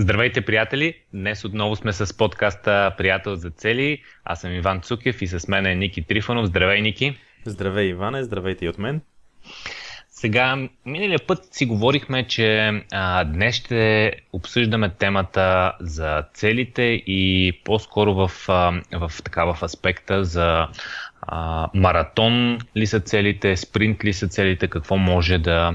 Здравейте, приятели! Днес отново сме с подкаста Приятел за цели. Аз съм Иван Цукев и с мен е Ники Трифонов. Здравей, Ники! Здравей, Иване! Здравейте и от мен! Сега, миналия път си говорихме, че а, днес ще обсъждаме темата за целите и по-скоро в, а, в, така, в аспекта за а, маратон ли са целите, спринт ли са целите, какво може да,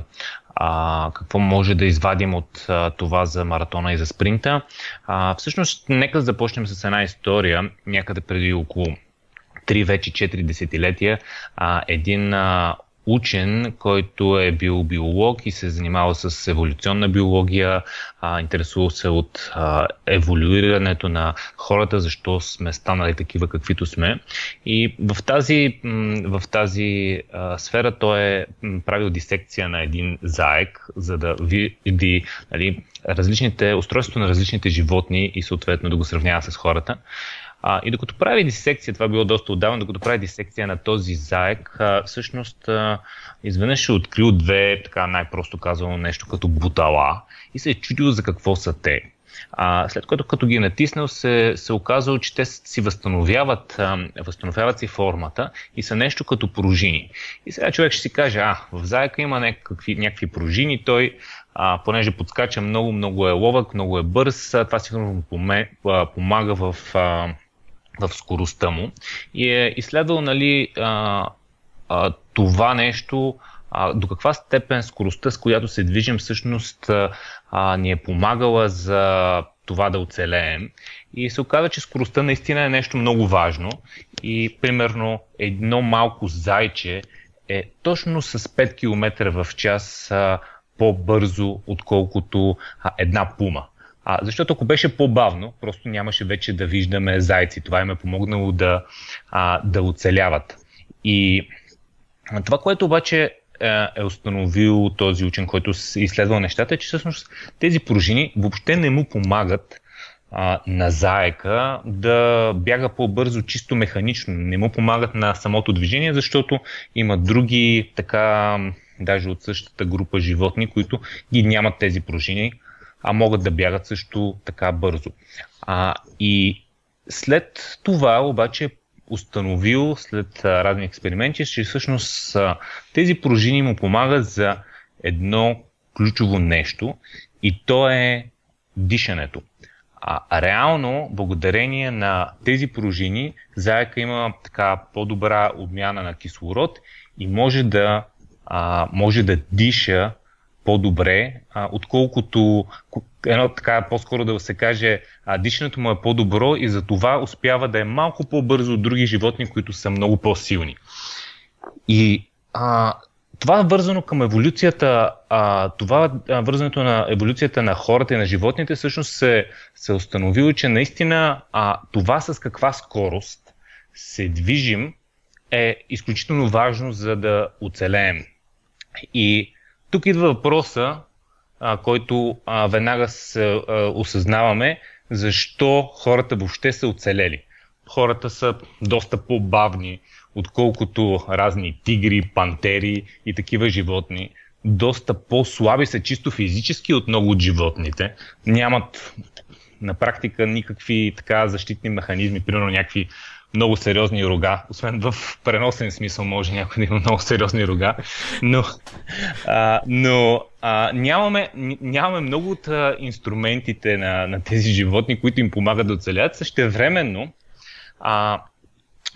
а, какво може да извадим от а, това за маратона и за спринта. А, всъщност, нека започнем с една история, някъде преди около 3 вече 4 десетилетия. А, един а, учен, който е бил биолог и се е занимавал с еволюционна биология, а, интересувал се от а, еволюирането на хората, защо сме станали такива каквито сме. И в тази, в тази а, сфера той е правил дисекция на един заек, за да види нали, различните, устройството на различните животни и съответно да го сравнява с хората. А, и докато прави дисекция, това било доста отдавна, докато прави дисекция на този заек, а, всъщност а, изведнъж е открил две, така най-просто казано, нещо като бутала и се е чудил за какво са те. А, след което като ги е натиснал се, се оказало, че те си възстановяват, а, възстановяват си формата и са нещо като пружини. И сега човек ще си каже, а, в заека има някакви, някакви пружини, той а, понеже подскача много, много е ловък, много е бърз, това сигурно му помага в, а, в скоростта му и е изследвал нали, а, а, това нещо, а, до каква степен скоростта, с която се движим, всъщност а, ни е помагала за това да оцелеем. И се оказа, че скоростта наистина е нещо много важно. И примерно едно малко зайче е точно с 5 км в час а, по-бързо, отколкото а, една пума. А, защото ако беше по-бавно, просто нямаше вече да виждаме зайци. Това им е помогнало да, а, да оцеляват. И това, което обаче е, е установил този учен, който изследвал нещата, е, че всъщност тези пружини въобще не му помагат а, на заека да бяга по-бързо, чисто механично. Не му помагат на самото движение, защото има други така, даже от същата група животни, които ги нямат тези пружини, а могат да бягат също така бързо. А, и след това обаче установил след а, разни експерименти, че всъщност а, тези пружини му помагат за едно ключово нещо и то е дишането. А реално, благодарение на тези пружини, заека има така по-добра обмяна на кислород и може да, а, може да диша по-добре, а, отколкото едно така по-скоро да се каже, а, дишането му е по-добро и за това успява да е малко по-бързо от други животни, които са много по-силни. И а, това вързано към еволюцията, а, това а, вързането на еволюцията на хората и на животните всъщност се, се установило, че наистина а, това с каква скорост се движим е изключително важно за да оцелеем. И тук идва въпроса, а, който а, веднага се а, осъзнаваме, защо хората въобще са оцелели. Хората са доста по-бавни, отколкото разни тигри, пантери и такива животни. Доста по-слаби са чисто физически от много от животните. Нямат на практика никакви така защитни механизми, примерно някакви много сериозни рога, освен в преносен смисъл може някой да има много сериозни рога, но, а, но а, нямаме, нямаме много от а, инструментите на, на тези животни, които им помагат да оцелят. Същевременно, а,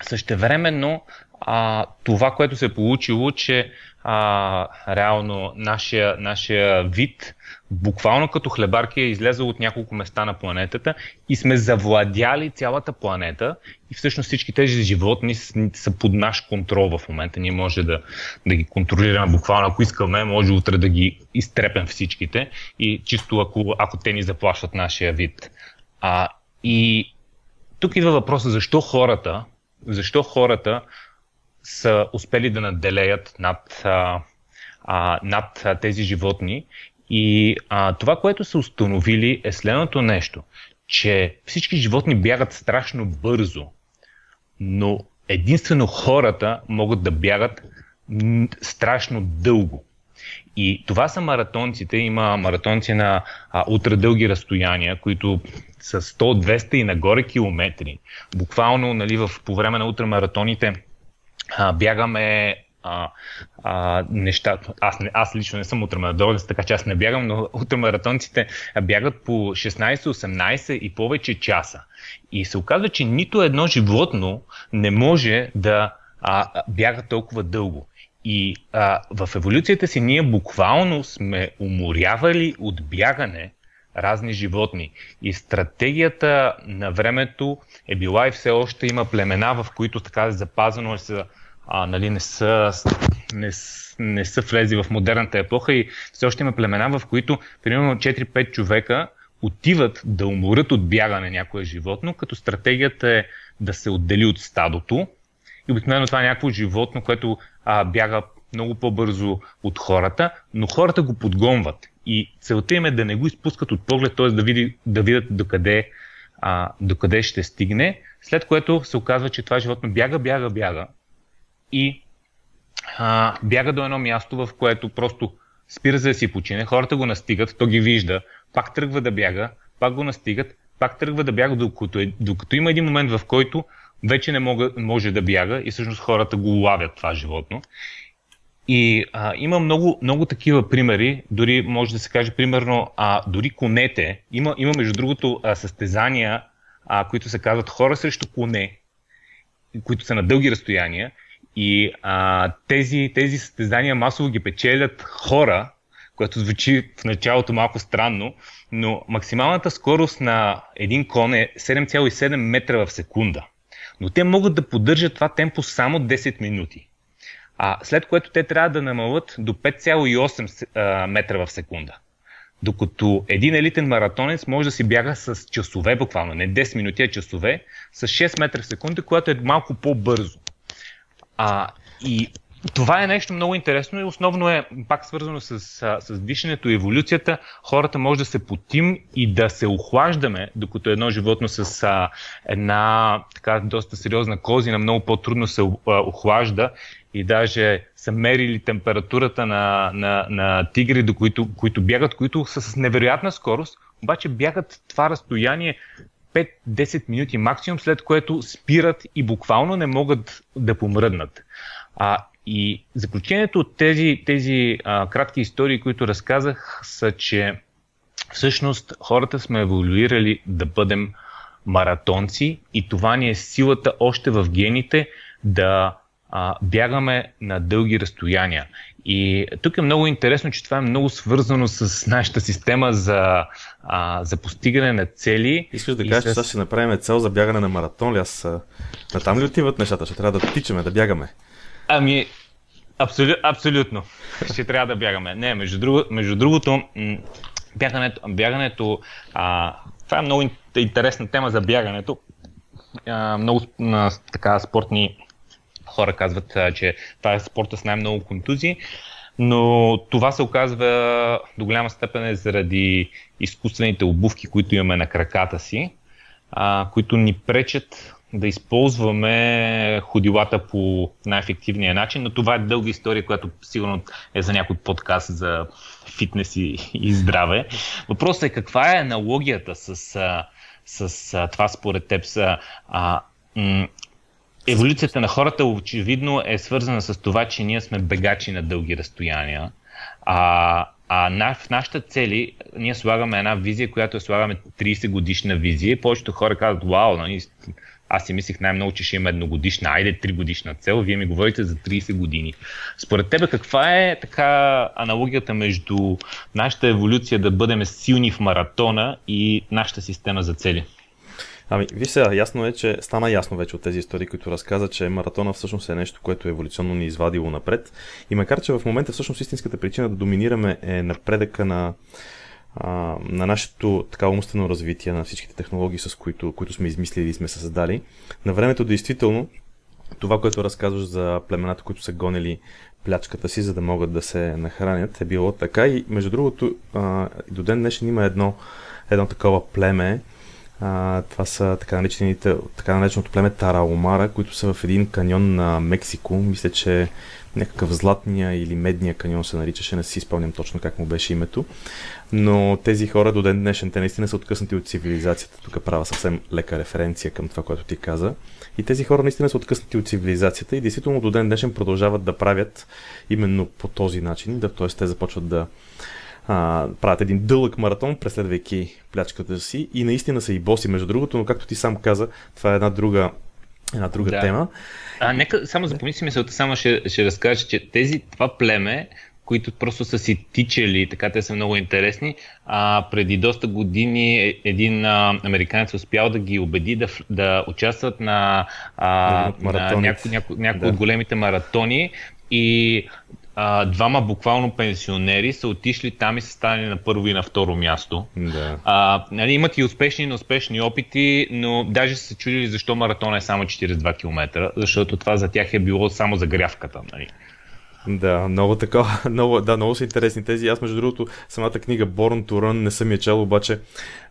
същевременно а, това, което се е получило, че а, реално нашия, нашия вид буквално като хлебарки е излезъл от няколко места на планетата и сме завладяли цялата планета и всъщност всички тези животни са под наш контрол в момента. Ние може да, да ги контролираме буквално, ако искаме, може утре да ги изтрепем всичките и чисто ако, ако те ни заплащат нашия вид. А, и тук идва въпроса защо хората, защо хората са успели да наделеят над, а, а, над тези животни и а, това, което са установили е следното нещо, че всички животни бягат страшно бързо, но единствено хората могат да бягат страшно дълго. И това са маратонците. Има маратонци на а, ултрадълги разстояния, които са 100-200 и нагоре километри. Буквално нали, в, по време на ултрамаратоните а, бягаме а, а, неща. Аз, аз лично не съм ултрамаратонец, така че аз не бягам, но ултрамаратонците бягат по 16-18 и повече часа. И се оказва, че нито едно животно не може да а, бяга толкова дълго. И а, в еволюцията си ние буквално сме уморявали от бягане разни животни. И стратегията на времето е била и все още има племена, в които така запазено е са, а, нали, не, са, не, не са влезли в модерната епоха и все още има племена, в които примерно 4-5 човека отиват да уморят от бягане някое животно, като стратегията е да се отдели от стадото. И обикновено това е някакво животно, което а, бяга много по-бързо от хората, но хората го подгонват. И целта им е да не го изпускат от поглед, т.е. Да, види, да видят докъде, а, докъде ще стигне, след което се оказва, че това животно бяга, бяга, бяга и а, бяга до едно място, в което просто спира за да си почине, хората го настигат, то ги вижда, пак тръгва да бяга, пак го настигат, пак тръгва да бяга, докато, е, докато има един момент, в който вече не мога, може да бяга и всъщност хората го лавят това животно. И а, има много, много такива примери, дори може да се каже примерно, а, дори конете, има, има между другото а, състезания, а, които се казват хора срещу коне, които са на дълги разстояния и а, тези, тези състезания масово ги печелят хора, което звучи в началото малко странно, но максималната скорост на един кон е 7,7 метра в секунда. Но те могат да поддържат това темпо само 10 минути. А, след което те трябва да намалят до 5,8 метра в секунда. Докато един елитен маратонец може да си бяга с часове буквално, не 10 минути, а часове, с 6 метра в секунда, което е малко по-бързо. А, и това е нещо много интересно и основно е пак свързано с, с дишането и еволюцията. Хората може да се потим и да се охлаждаме, докато едно животно с а, една така доста сериозна козина много по-трудно се охлажда и даже са мерили температурата на, на, на тигри, до които, които бягат, които са с невероятна скорост, обаче бягат това разстояние 5-10 минути максимум, след което спират и буквално не могат да помръднат. А, и заключението от тези, тези а, кратки истории, които разказах, са, че всъщност хората сме еволюирали да бъдем маратонци и това ни е силата още в гените да а, бягаме на дълги разстояния. И тук е много интересно, че това е много свързано с нашата система за, а, за постигане на цели. Искаш да кажеш, с... че сега ще направим цел за бягане на маратон ли? Аз, на там ли отиват нещата? Ще трябва да тичаме, да бягаме. Ами, абсолю, абсолютно. Ще трябва да бягаме. Не, между, друго, между другото, бягането, бягането а, това е много интересна тема за бягането. А, много а, така спортни хора казват, че това е спорта с най-много контузии, но това се оказва до голяма степен е заради изкуствените обувки, които имаме на краката си, а, които ни пречат да използваме ходилата по най-ефективния начин, но това е дълга история, която сигурно е за някой подкаст за фитнес и, и здраве. Въпросът е каква е аналогията с, с, с това според теб? Са, а, м- еволюцията на хората очевидно е свързана с това, че ние сме бегачи на дълги разстояния. А, а в нашата цели ние слагаме една визия, която слагаме 30 годишна визия. Повечето хора казват, вау, нали, аз си мислих най-много, че ще има едногодишна, айде 3 годишна цел, вие ми говорите за 30 години. Според тебе каква е така аналогията между нашата еволюция да бъдем силни в маратона и нашата система за цели? Ами, виж сега, ясно е, че стана ясно вече от тези истории, които разказа, че маратона всъщност е нещо, което еволюционно ни е извадило напред. И макар, че в момента всъщност истинската причина да доминираме е напредъка на на нашето така умствено развитие, на всичките технологии, с които, които сме измислили и сме създали. На времето, действително, това, което разказваш за племената, които са гонили плячката си, за да могат да се нахранят, е било така. И между другото, а, до ден днешен има едно, едно такова племе, А, това са така, наречените, така нареченото племе Тараомара, които са в един каньон на Мексико. Мисля, че някакъв златния или медния каньон се наричаше, не си спомням точно как му беше името. Но тези хора до ден днешен, те наистина са откъснати от цивилизацията. Тук правя съвсем лека референция към това, което ти каза. И тези хора наистина са откъснати от цивилизацията и действително до ден днешен продължават да правят именно по този начин, да, т.е. те започват да а, правят един дълъг маратон, преследвайки плячката си и наистина са и боси, между другото, но както ти сам каза, това е една друга, една друга да. тема. А, нека само за помисли мисълта, само ще, ще разкажа, че тези, това племе, които просто са си тичали, така те са много интересни. А, преди доста години е, един а, американец успял да ги убеди да, да участват на, а, на някои няко, няко да. от големите маратони и а, двама буквално пенсионери са отишли там и са станали на първо и на второ място. Да. А, нали, имат и успешни и неуспешни опити, но даже са се чудили защо маратон е само 42 км, защото това за тях е било само загрявката. Нали. Да, много така, много, да, много са интересни тези. Аз, между другото, самата книга Born to Run не съм я чел, обаче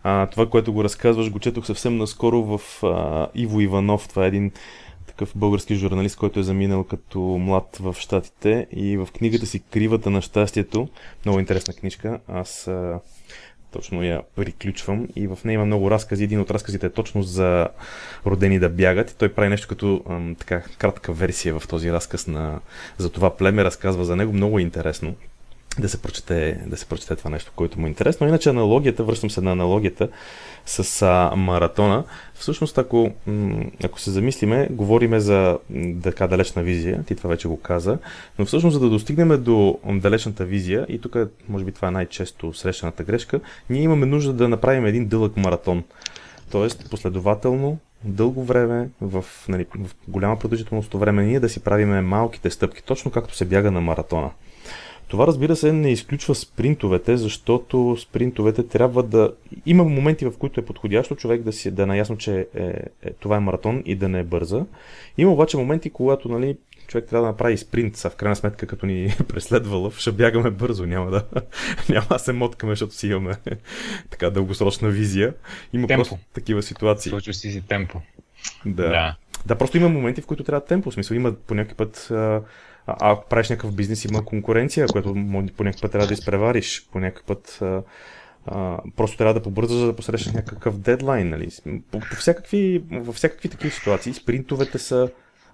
а, това, което го разказваш, го четох съвсем наскоро в а, Иво Иванов. Това е един такъв български журналист, който е заминал като млад в Штатите и в книгата си Кривата на щастието, много интересна книжка, аз а, точно я приключвам. И в нея има много разкази. Един от разказите е точно за родени да бягат. И той прави нещо като ам, така кратка версия в този разказ на, за това племе, разказва за него, много е интересно да се прочете, да се прочете това нещо, което му е интересно. Иначе аналогията, връщам се на аналогията с а, маратона. Всъщност, ако, ако се замислиме, говориме за така далечна визия, ти това вече го каза, но всъщност, за да достигнем до далечната визия, и тук, може би това е най-често срещаната грешка, ние имаме нужда да направим един дълъг маратон. Тоест, последователно, дълго време, в, нали, в голяма продължителност време, ние да си правиме малките стъпки, точно както се бяга на маратона. Това разбира се не изключва спринтовете, защото спринтовете трябва да... Има моменти, в които е подходящо човек да си да е наясно, че е, е, това е маратон и да не е бърза. Има обаче моменти, когато нали, човек трябва да направи спринт, а в крайна сметка, като ни преследва лъв, ще бягаме бързо, няма да, няма да се моткаме, защото си имаме така дългосрочна визия. Има темпо. просто такива ситуации. Случва си си темпо. Да. да. Да, просто има моменти, в които трябва темпо. В смисъл, има по някакъв път а ако правиш някакъв бизнес, има конкуренция, която по някакъв път трябва да изпревариш, по някакъв път а, а, просто трябва да побързаш, за да посрещнеш някакъв дедлайн. Нали? По, по всякакви, във всякакви такива ситуации спринтовете са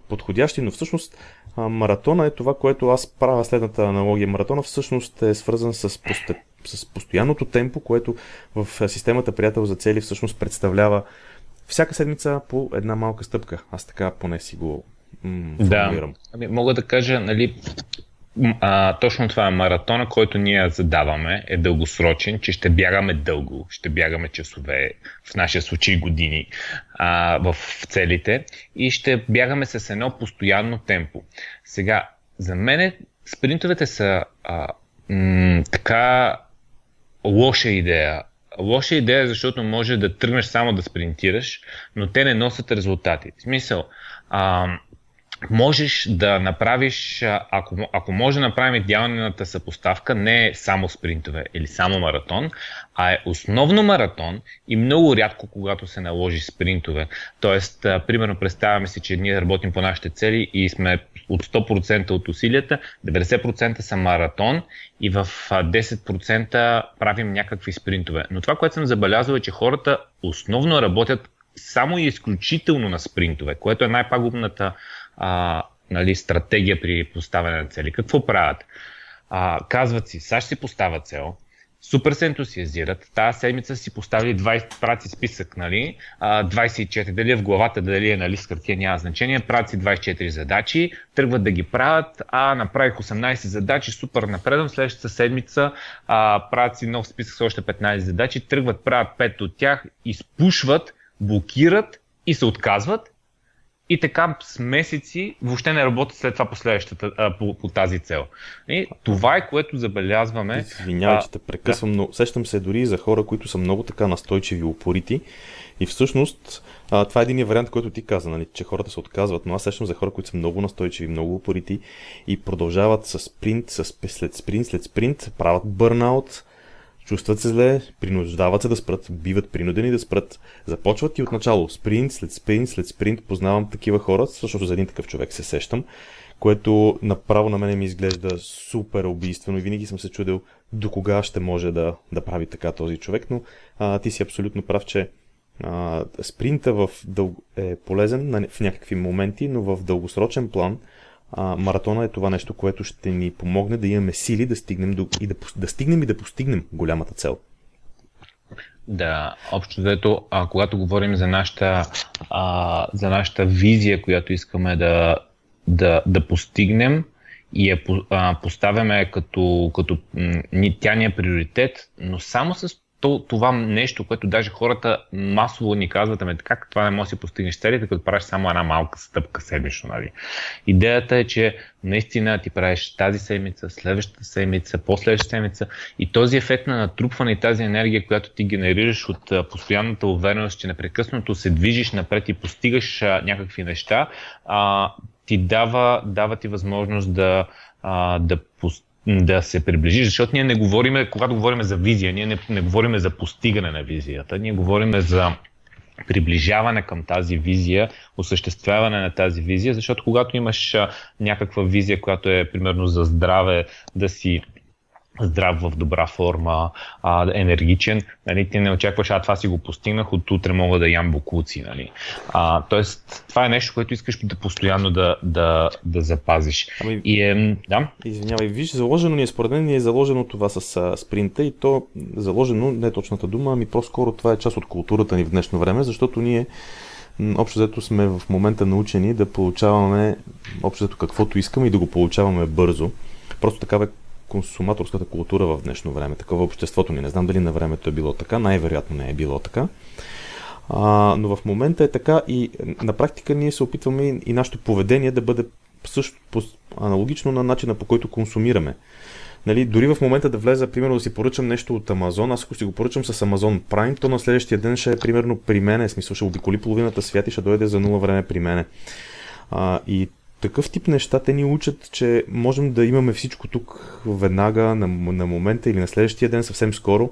подходящи, но всъщност а, маратона е това, което аз правя следната аналогия. Маратона всъщност е свързан с, посте, с постоянното темпо, което в системата Приятел за цели всъщност представлява всяка седмица по една малка стъпка. Аз така поне си го да. Ами, мога да кажа, нали, а, точно това е маратона, който ние задаваме, е дългосрочен, че ще бягаме дълго, ще бягаме часове, в нашия случай години а, в целите и ще бягаме с едно постоянно темпо. Сега, за мен спринтовете са а, м- така лоша идея. Лоша идея, защото може да тръгнеш само да спринтираш, но те не носят резултати. В смисъл, а, можеш да направиш, ако, ако може да направим идеалната съпоставка, не е само спринтове или само маратон, а е основно маратон и много рядко, когато се наложи спринтове. Тоест, примерно, представяме си, че ние работим по нашите цели и сме от 100% от усилията, 90% са маратон и в 10% правим някакви спринтове. Но това, което съм забелязал е, че хората основно работят само и изключително на спринтове, което е най-пагубната а, нали, стратегия при поставяне на цели. Какво правят? А, казват си, сега ще си поставя цел, супер се ентусиазират. Тази седмица си поставили 20, прати списък, нали? 24, дали е в главата, дали е на лист хартия, няма значение. Правят си 24 задачи, тръгват да ги правят. А, направих 18 задачи, супер напредвам. Следващата седмица а, правят нов списък с още 15 задачи, тръгват, правят 5 от тях, изпушват, блокират и се отказват и така с месеци въобще не работят след това по, а, по, по тази цел. И това е което забелязваме. Извинявай, че те прекъсвам, да. но сещам се дори и за хора, които са много така настойчиви, упорити. И всъщност а, това е един вариант, който ти каза, нали, че хората се отказват, но аз сещам за хора, които са много настойчиви, много упорити и продължават с спринт, с, след спринт, след спринт, правят бърнаут, чувстват се зле, принуждават се да спрат, биват принудени да спрат, започват и отначало спринт след спринт след спринт, познавам такива хора, защото за един такъв човек се сещам, което направо на мене ми изглежда супер убийствено и винаги съм се чудил до кога ще може да, да прави така този човек, но а, ти си абсолютно прав, че а, спринта в дъл... е полезен в някакви моменти, но в дългосрочен план а, маратона е това нещо, което ще ни помогне да имаме сили да стигнем до... и да, да стигнем и да постигнем голямата цел. Да, общо взето, а, когато говорим за нашата, а, за нашата визия, която искаме да, да, да постигнем и я а, поставяме като, като м, тя ни е приоритет, но само с то, това нещо, което даже хората масово ни казват, ами как това не може да си постигнеш целите, като правиш само една малка стъпка седмично. Нали? Идеята е, че наистина ти правиш тази седмица, следващата седмица, последващата седмица и този ефект на натрупване и тази енергия, която ти генерираш от постоянната увереност, че непрекъснато се движиш напред и постигаш някакви неща, ти дава, дава ти възможност да, да постигнеш да се приближиш, защото ние не говориме, когато говорим за визия, ние не, не говориме за постигане на визията, ние говориме за приближаване към тази визия, осъществяване на тази визия, защото когато имаш някаква визия, която е примерно за здраве, да си здрав, в добра форма, а, енергичен, нали, ти не очакваш, а това си го постигнах, от утре мога да ям бокуци. Нали. А, тоест, това е нещо, което искаш да постоянно да, да, да запазиш. Ами, и е, да? Извинявай, виж, заложено ни е, според мен ни е заложено това с а, спринта и то заложено, не е точната дума, ами по-скоро това е част от културата ни в днешно време, защото ние общо взето сме в момента научени да получаваме общо взето каквото искаме и да го получаваме бързо. Просто такава е консуматорската култура в днешно време, такова обществото ни. Не знам дали на времето е било така, най-вероятно не е било така. А, но в момента е така и на практика ние се опитваме и, и нашето поведение да бъде също по, аналогично на начина по който консумираме. Нали, дори в момента да влеза, примерно да си поръчам нещо от Амазон, аз ако си го поръчам с Amazon Prime, то на следващия ден ще е примерно при мене, смисъл ще обиколи половината свят и ще дойде за нула време при мене. А, и такъв тип неща те ни учат, че можем да имаме всичко тук веднага, на, на момента или на следващия ден, съвсем скоро.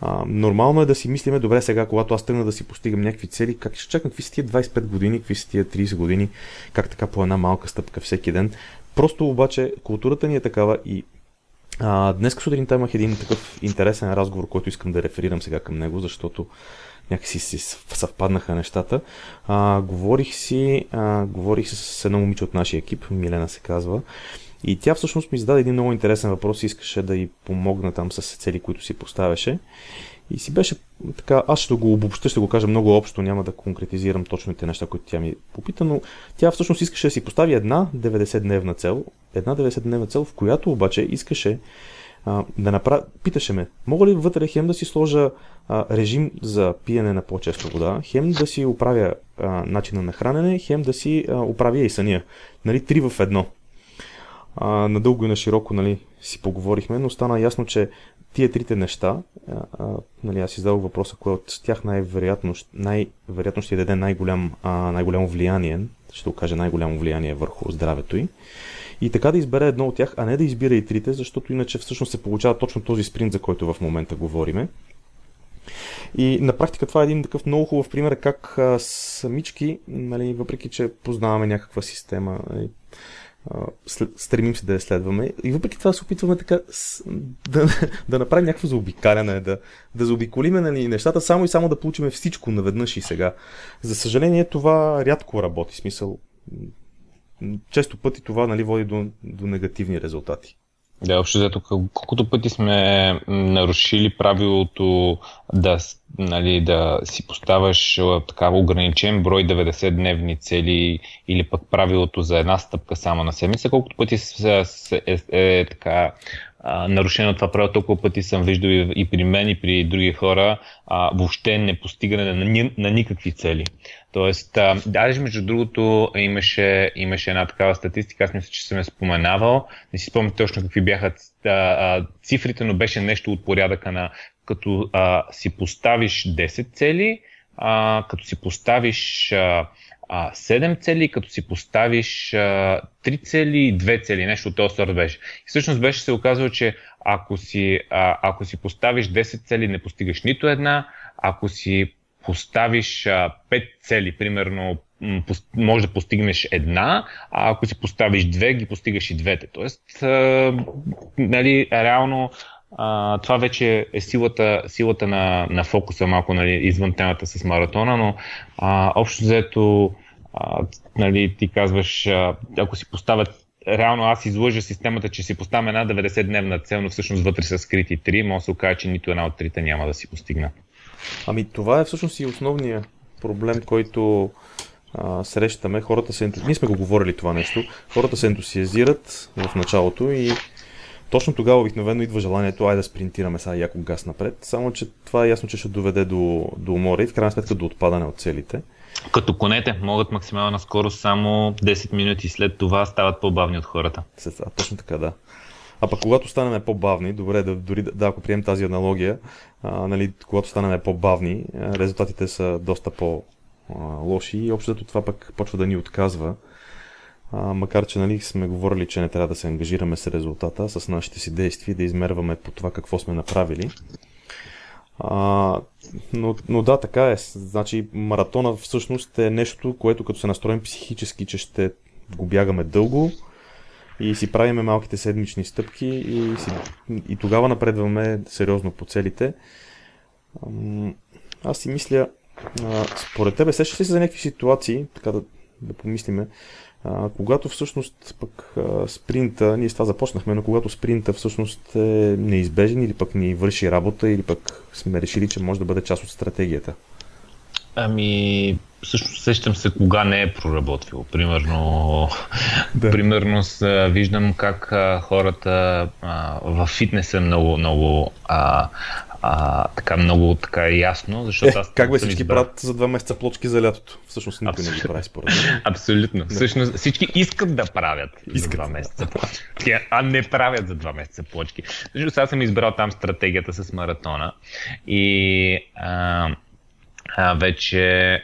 А, нормално е да си мислиме, добре сега, когато аз тръгна да си постигам някакви цели, как ще чакам, какви са тия 25 години, какви са тия 30 години, как така по една малка стъпка всеки ден. Просто обаче културата ни е такава и а, днес сутринта имах един такъв интересен разговор, който искам да реферирам сега към него, защото някакси си съвпаднаха нещата. А, говорих си, а, говорих си с едно момиче от нашия екип, Милена се казва, и тя всъщност ми зададе един много интересен въпрос и искаше да й помогна там с цели, които си поставяше. И си беше така, аз ще го обобща, ще го кажа много общо, няма да конкретизирам точните неща, които тя ми попита, но тя всъщност искаше да си постави една 90-дневна цел, една 90-дневна цел, в която обаче искаше да направя, питаше ме, мога ли вътре хем да си сложа а, режим за пиене на по-често вода, хем да си оправя а, начина на хранене, хем да си а, оправя и съня. Нали, три в едно. А, надълго и на широко нали, си поговорихме, но стана ясно, че тия трите неща, а, а, нали, аз издавах въпроса, кое от тях най-вероятно, най-вероятно ще даде най-голям, а, най-голямо влияние, ще окаже най-голямо влияние върху здравето й и така да избере едно от тях, а не да избира и трите, защото иначе всъщност се получава точно този спринт, за който в момента говориме. И на практика това е един такъв много хубав пример как а, самички, нали, въпреки че познаваме някаква система, нали, стремим се да я следваме и въпреки това се опитваме така да, да направим някакво заобикаляне, да, да заобиколиме нали, нещата само и само да получим всичко наведнъж и сега. За съжаление това рядко работи, смисъл често пъти това нали, води до, до негативни резултати. Да, общо взето, колкото пъти сме нарушили правилото да, нали, да си поставяш такава ограничен брой 90-дневни цели или пък правилото за една стъпка само на седмица, колкото пъти е, е, е, е така а, това правило, толкова пъти съм виждал и, и при мен, и при други хора, а, въобще не постигане на, на, на никакви цели. Тоест, а, даже между другото имаше, имаше една такава статистика, аз мисля, че съм я споменавал, не си спомням точно какви бяха а, а, цифрите, но беше нещо от порядъка на като а, си поставиш 10 цели, а, като си поставиш а, а, 7 цели, като си поставиш а, 3 цели и 2 цели, нещо от този беше. И всъщност беше се оказало, че ако си, а, ако си поставиш 10 цели, не постигаш нито една, ако си поставиш а, 5 цели, примерно може да постигнеш една, а ако си поставиш две, ги постигаш и двете. Тоест, а, нали, реално а, това вече е силата, силата на, на фокуса малко нали, извън темата с маратона, но а, общо взето а, нали, ти казваш, а, ако си поставят реално аз излъжа системата, че си поставям една 90-дневна цел, но всъщност вътре са скрити три, може да се окаже, че нито една от трите няма да си постигна. Ами това е всъщност и основният проблем, който а, срещаме. Хората се... Ние сме го говорили това нещо. Хората се ентусиазират в началото и точно тогава обикновено идва желанието, айде да спринтираме сега яко газ напред, само че това е ясно, че ще доведе до, до умора и в крайна сметка до отпадане от целите. Като конете могат максимална скорост само 10 минути след това стават по-бавни от хората. А, точно така, да. А пък когато станем по-бавни, добре, да, дори да, ако приемем тази аналогия, а, нали, когато станем по-бавни, резултатите са доста по-лоши и общото това пък почва да ни отказва а, макар, че нали, сме говорили, че не трябва да се ангажираме с резултата, с нашите си действия, да измерваме по това какво сме направили. А, но, но да, така е. Значи маратона всъщност е нещо, което като се настроим психически, че ще го бягаме дълго и си правиме малките седмични стъпки и, си, и тогава напредваме сериозно по целите. Аз си мисля, според тебе, сещаш ли се за някакви ситуации, така да, да помислиме, а, когато всъщност пък а, спринта, ние с това започнахме, но когато спринта всъщност е неизбежен или пък ни върши работа или пък сме решили, че може да бъде част от стратегията? Ами, всъщност сещам се кога не е проработвало. Примерно, да. примерно с, виждам как а, хората а, в фитнеса много, много а, а, така много така ясно, защото е, аз... Как бе всички избрал... правят за два месеца плочки за лятото? Всъщност никой Абсолютно. не ги прави според мен. Абсолютно. Да. Всъщност всички искат да правят искат. за два месеца плочки, а не правят за два месеца плочки. Всъщност аз съм избрал там стратегията с маратона и а, а, вече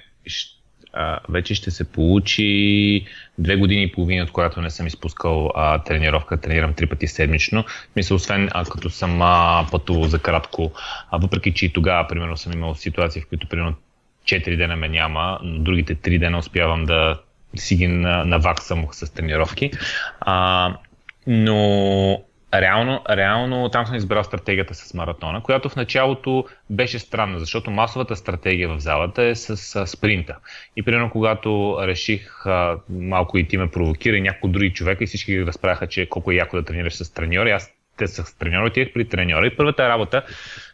а, вече ще се получи две години и половина, от която не съм изпускал а, тренировка, тренирам три пъти седмично. Мисля, освен а, като съм а, пътувал за кратко, а, въпреки че и тогава, примерно, съм имал ситуации, в които, примерно, 4 дена ме няма, но другите 3 дена успявам да си ги наваксам с тренировки. А, но реално, реално там съм избрал стратегията с маратона, която в началото беше странна, защото масовата стратегия в залата е с а, спринта. И примерно когато реших а, малко и ти ме провокира и някои други човека и всички ги разправяха, че колко е яко да тренираш с треньори, аз те с треньори, отидах при треньора и първата работа,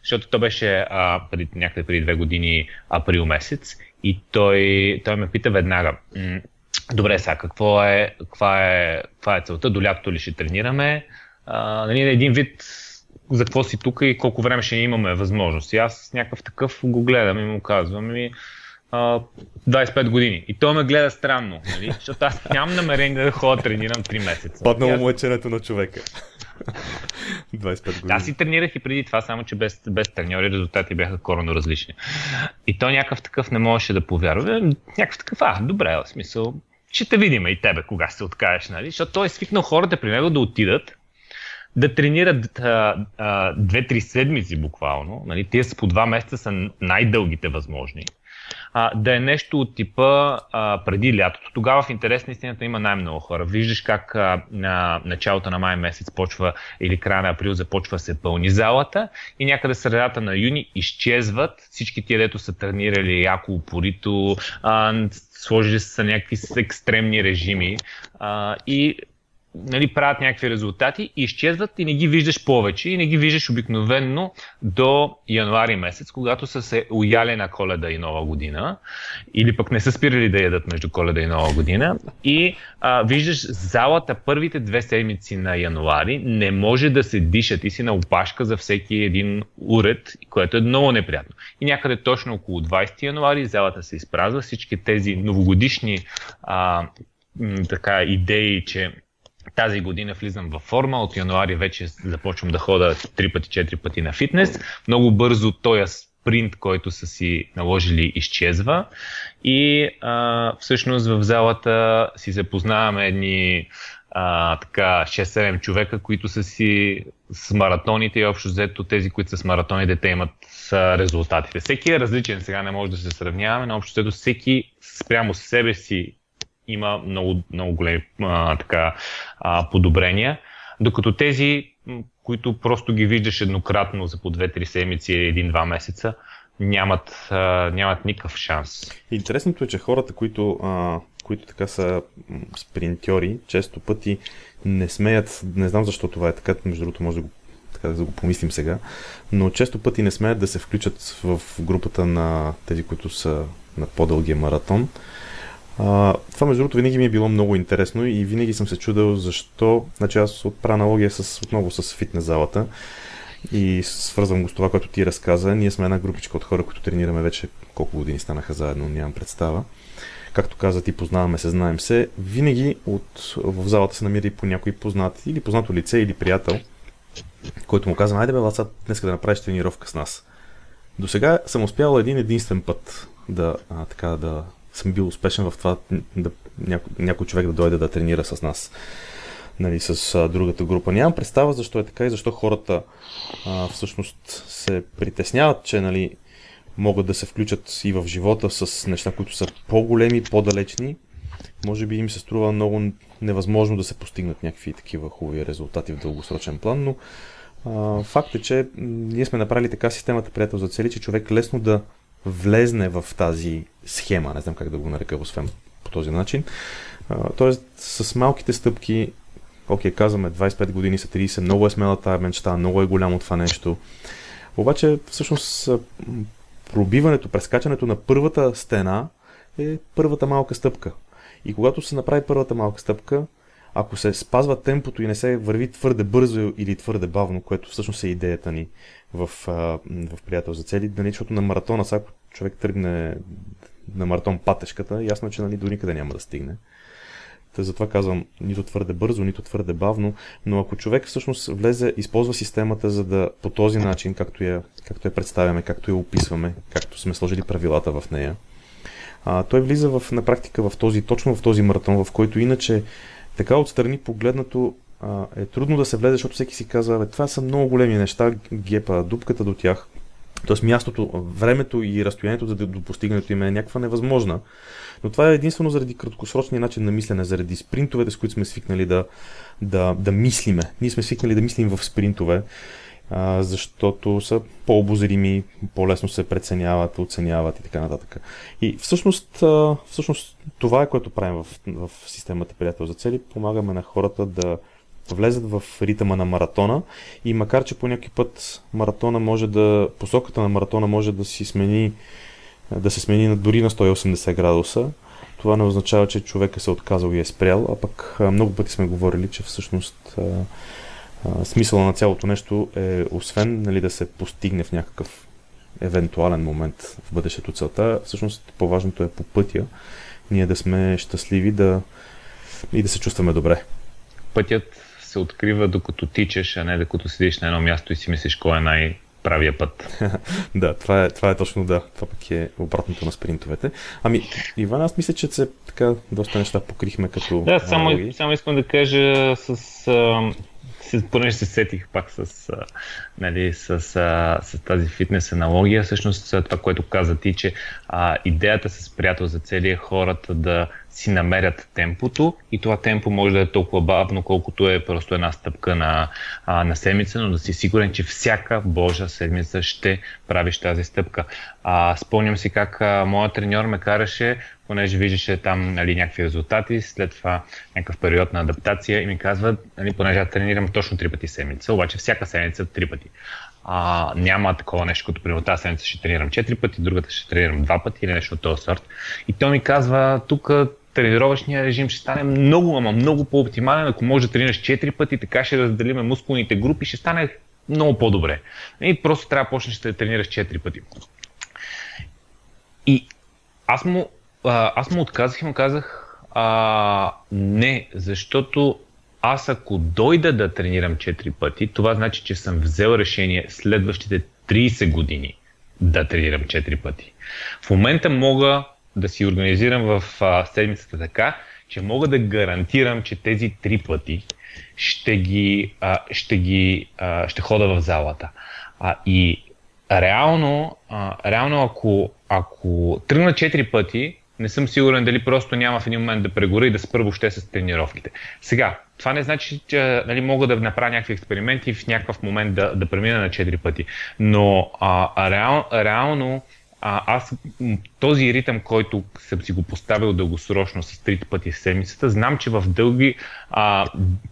защото то беше а, преди, някъде преди две години април месец и той, той ме пита веднага, добре сега, какво е, каква е, каква е целта, до лятото ли ще тренираме, а, нали, един вид за какво си тук и колко време ще имаме възможност. И аз някакъв такъв го гледам и му казвам и а, 25 години. И той ме гледа странно, нали? защото аз нямам намерение да ходя тренирам 3 месеца. Паднало аз... мъченето на човека. 25 години. Аз си тренирах и преди това, само че без, без треньори резултати бяха коренно различни. И той някакъв такъв не можеше да повярва. Някакъв такъв, а, добре, в смисъл, ще те видим и тебе, кога се откажеш, нали? Защото той е свикнал хората при него да отидат, да тренират две-три седмици буквално. Нали? Тия с по два месеца са най-дългите възможни. А, да е нещо от типа а, преди лятото. Тогава в интерес на истината има най-много хора. Виждаш как а, на началото на май месец почва или края на април започва се пълни залата и някъде средата на юни изчезват всички тия, дето са тренирали яко упорито, а, сложили са някакви екстремни режими а, и нали, правят някакви резултати изчезват и не ги виждаш повече и не ги виждаш обикновенно до януари месец, когато са се уяли на коледа и нова година или пък не са спирали да ядат между коледа и нова година. И а, виждаш залата първите две седмици на януари не може да се диша, ти си на опашка за всеки един уред, което е много неприятно. И някъде точно около 20 януари залата се изпразва, всички тези новогодишни а, така идеи, че тази година влизам във форма, от януари вече започвам да хода 3 пъти, 4 пъти на фитнес. Много бързо този принт, който са си наложили, изчезва и а, всъщност в залата си запознаваме едни а, така 6-7 човека, които са си с маратоните и общо взето тези, които са с маратоните, те имат резултатите. Всеки е различен, сега не може да се сравняваме, но общо взето всеки спрямо себе си има много, много големи а, така, а, подобрения, докато тези, които просто ги виждаш еднократно за по 2-3 седмици 1-2 месеца, нямат, а, нямат никакъв шанс. Интересното е, че хората, които, а, които така са спринтьори, често пъти не смеят, не знам защо това е така, между другото може да го, така да го помислим сега, но често пъти не смеят да се включат в групата на тези, които са на по-дългия маратон. А, това между другото винаги ми е било много интересно и винаги съм се чудил защо, значи аз отправя аналогия с, отново с фитнес залата и свързвам го с това, което ти разказа. Ние сме една групичка от хора, които тренираме вече колко години станаха заедно, нямам представа. Както каза ти, познаваме се, знаем се. Винаги от, в залата се намира и по някой познат или познато лице или приятел, който му казва, айде бе, Ласа, днес да направиш тренировка с нас. До сега съм успял един единствен път да, а, така, да съм бил успешен в това да, някой, някой човек да дойде да тренира с нас нали, с а, другата група. Нямам представа защо е така и защо хората а, всъщност се притесняват, че нали, могат да се включат и в живота с неща, които са по-големи, по-далечни. Може би им се струва много невъзможно да се постигнат някакви такива хубави резултати в дългосрочен план, но а, факт е, че ние сме направили така системата приятел за цели, че човек лесно да влезне в тази схема, не знам как да го нарека, освен по този начин. А, тоест, с малките стъпки окей, казваме 25 години са 30, много е смела тази мечта, много е голямо това нещо. Обаче, всъщност, пробиването, прескачането на първата стена е първата малка стъпка. И когато се направи първата малка стъпка, ако се спазва темпото и не се върви твърде бързо или твърде бавно, което всъщност е идеята ни в, в приятел за цели, нали, защото на маратона, ако човек тръгне на маратон патешката, ясно е, че нали, до никъде няма да стигне. Та затова казвам нито твърде бързо, нито твърде бавно, но ако човек всъщност влезе, използва системата за да по този начин, както я, както я представяме, както я описваме, както сме сложили правилата в нея, а, той влиза в, на практика в този, точно в този маратон, в който иначе така отстрани погледнато а, е трудно да се влезе, защото всеки си казва, това са много големи неща, гепа, дупката до тях, Тоест мястото, времето и разстоянието за до постигането им е някаква невъзможна. Но това е единствено заради краткосрочния начин на мислене, заради спринтовете, с които сме свикнали да, да, да мислиме. Ние сме свикнали да мислим в спринтове, а, защото са по-обозрими, по-лесно се преценяват, оценяват и така нататък. И всъщност, а, всъщност това е което правим в, в системата Приятел за цели. Помагаме на хората да влезат в ритъма на маратона и макар, че по някой път маратона може да, посоката на маратона може да си смени, да се смени дори на 180 градуса, това не означава, че човека се е отказал и е спрял, а пък много пъти сме говорили, че всъщност а, а, смисъла на цялото нещо е, освен нали, да се постигне в някакъв евентуален момент в бъдещето целта, всъщност по-важното е по пътя ние да сме щастливи да, и да се чувстваме добре. Пътят се открива докато тичаш, а не докато седиш на едно място и си мислиш кой е най- правия път. да, това е, това е точно да. Това пък е обратното на спринтовете. Ами, Иван, аз мисля, че се така доста неща покрихме като. Да, само, само искам да кажа с. А, понеже се сетих пак с, нали, с, а, с тази фитнес аналогия, всъщност това, което каза ти, че а, идеята с приятел за цели е хората да си намерят темпото и това темпо може да е толкова бавно, колкото е просто една стъпка на, а, на седмица, но да си сигурен, че всяка Божа седмица ще правиш тази стъпка. А, спомням си как моят треньор ме караше, понеже виждаше там нали, някакви резултати, след това някакъв период на адаптация и ми казва, нали, понеже тренирам точно три пъти седмица, обаче всяка седмица три пъти а, няма такова нещо, като примерно тази седмица ще тренирам 4 пъти, другата ще тренирам 2 пъти или нещо от този сорт. И той ми казва, тук тренировъчния режим ще стане много, ама много по-оптимален, ако може да тренираш 4 пъти, така ще разделиме мускулните групи, ще стане много по-добре. И просто трябва да почнеш да тренираш 4 пъти. И аз му, аз му отказах и му казах, а, не, защото аз ако дойда да тренирам 4 пъти, това значи, че съм взел решение следващите 30 години да тренирам 4 пъти. В момента мога да си организирам в а, седмицата така, че мога да гарантирам, че тези 3 пъти ще ги, а, ще ги а, ще хода в залата. А, и реално, а, реално ако, ако тръгна 4 пъти, не съм сигурен дали просто няма в един момент да прегоря и да спра въобще с тренировките. Сега, това не значи, че нали, мога да направя някакви експерименти и в някакъв момент да, да премина на 4 пъти. Но а, реал, реално а, аз този ритъм, който съм си го поставил дългосрочно с трите пъти в седмицата, знам, че в дълги, а,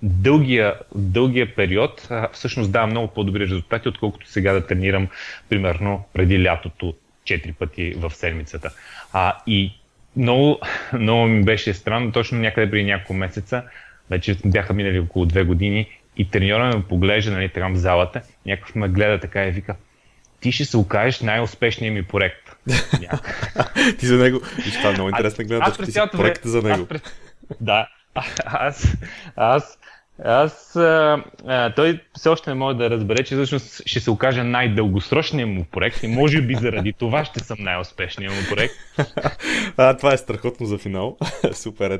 дългия, дългия период а, всъщност дава много по-добри резултати, отколкото сега да тренирам, примерно, преди лятото 4 пъти в седмицата. А, и много, много ми беше странно, точно някъде преди няколко месеца, вече бяха минали около две години и треньора ме поглежда нали, там в залата, някакъв ме гледа така и вика, ти ще се окажеш най-успешният ми проект. ти за него. И това е много интересна гледна точка. Ти си проект за него. Аз, да. Аз, аз аз, а, а, той все още не може да разбере, че всъщност ще се окаже най-дългосрочният му проект и може би заради това ще съм най-успешният му проект. а, това е страхотно за финал. Супер е.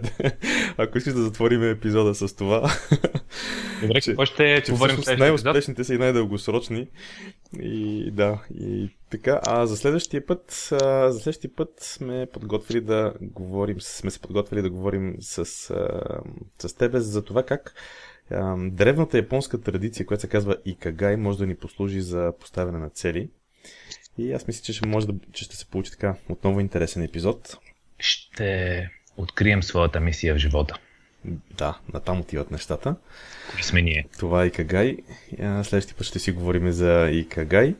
Ако искаш да затворим епизода с това. Добре, какво ще че говорим с най-успешните са и най-дългосрочни. И да, и така. А за следващия път, а, за следващия път сме подготвили да говорим, сме се подготвили да говорим с, а, с тебе за това как древната японска традиция, която се казва Икагай, може да ни послужи за поставяне на цели. И аз мисля, че ще, може да, че ще се получи така отново интересен епизод. Ще открием своята мисия в живота. Да, натам отиват нещата. Кои сме ние? Това е Икагай. Следващия път ще си говорим за Икагай.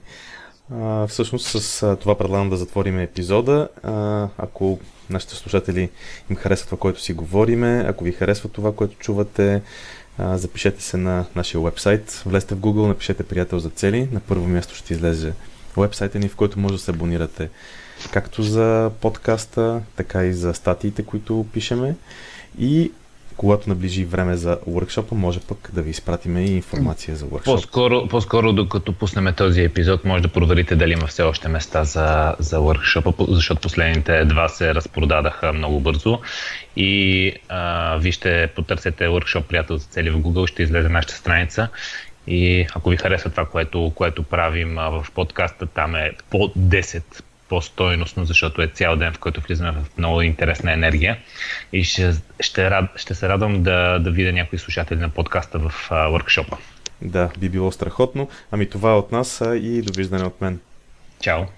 А, всъщност с това предлагам да затворим епизода. А, ако нашите слушатели им харесва това, което си говориме, ако ви харесва това, което чувате, запишете се на нашия вебсайт, влезте в Google, напишете приятел за цели. На първо място ще излезе вебсайта ни, в който може да се абонирате както за подкаста, така и за статиите, които пишеме. И когато наближи време за workshop може пък да ви изпратиме и информация за workshop. По-скоро, по-скоро докато пуснем този епизод, може да проверите дали има все още места за, за workshop, защото последните два се разпродадаха много бързо. И а, вижте, потърсете workshop приятел за цели в Google, ще излезе нашата страница. И ако ви харесва това, което, което правим в подкаста, там е по 10 по-стойностно, защото е цял ден, в който влизаме в много интересна енергия. И ще, ще, рад, ще се радвам да, да видя някои слушатели на подкаста в uh, Да, би било страхотно. Ами това е от нас и довиждане от мен. Чао!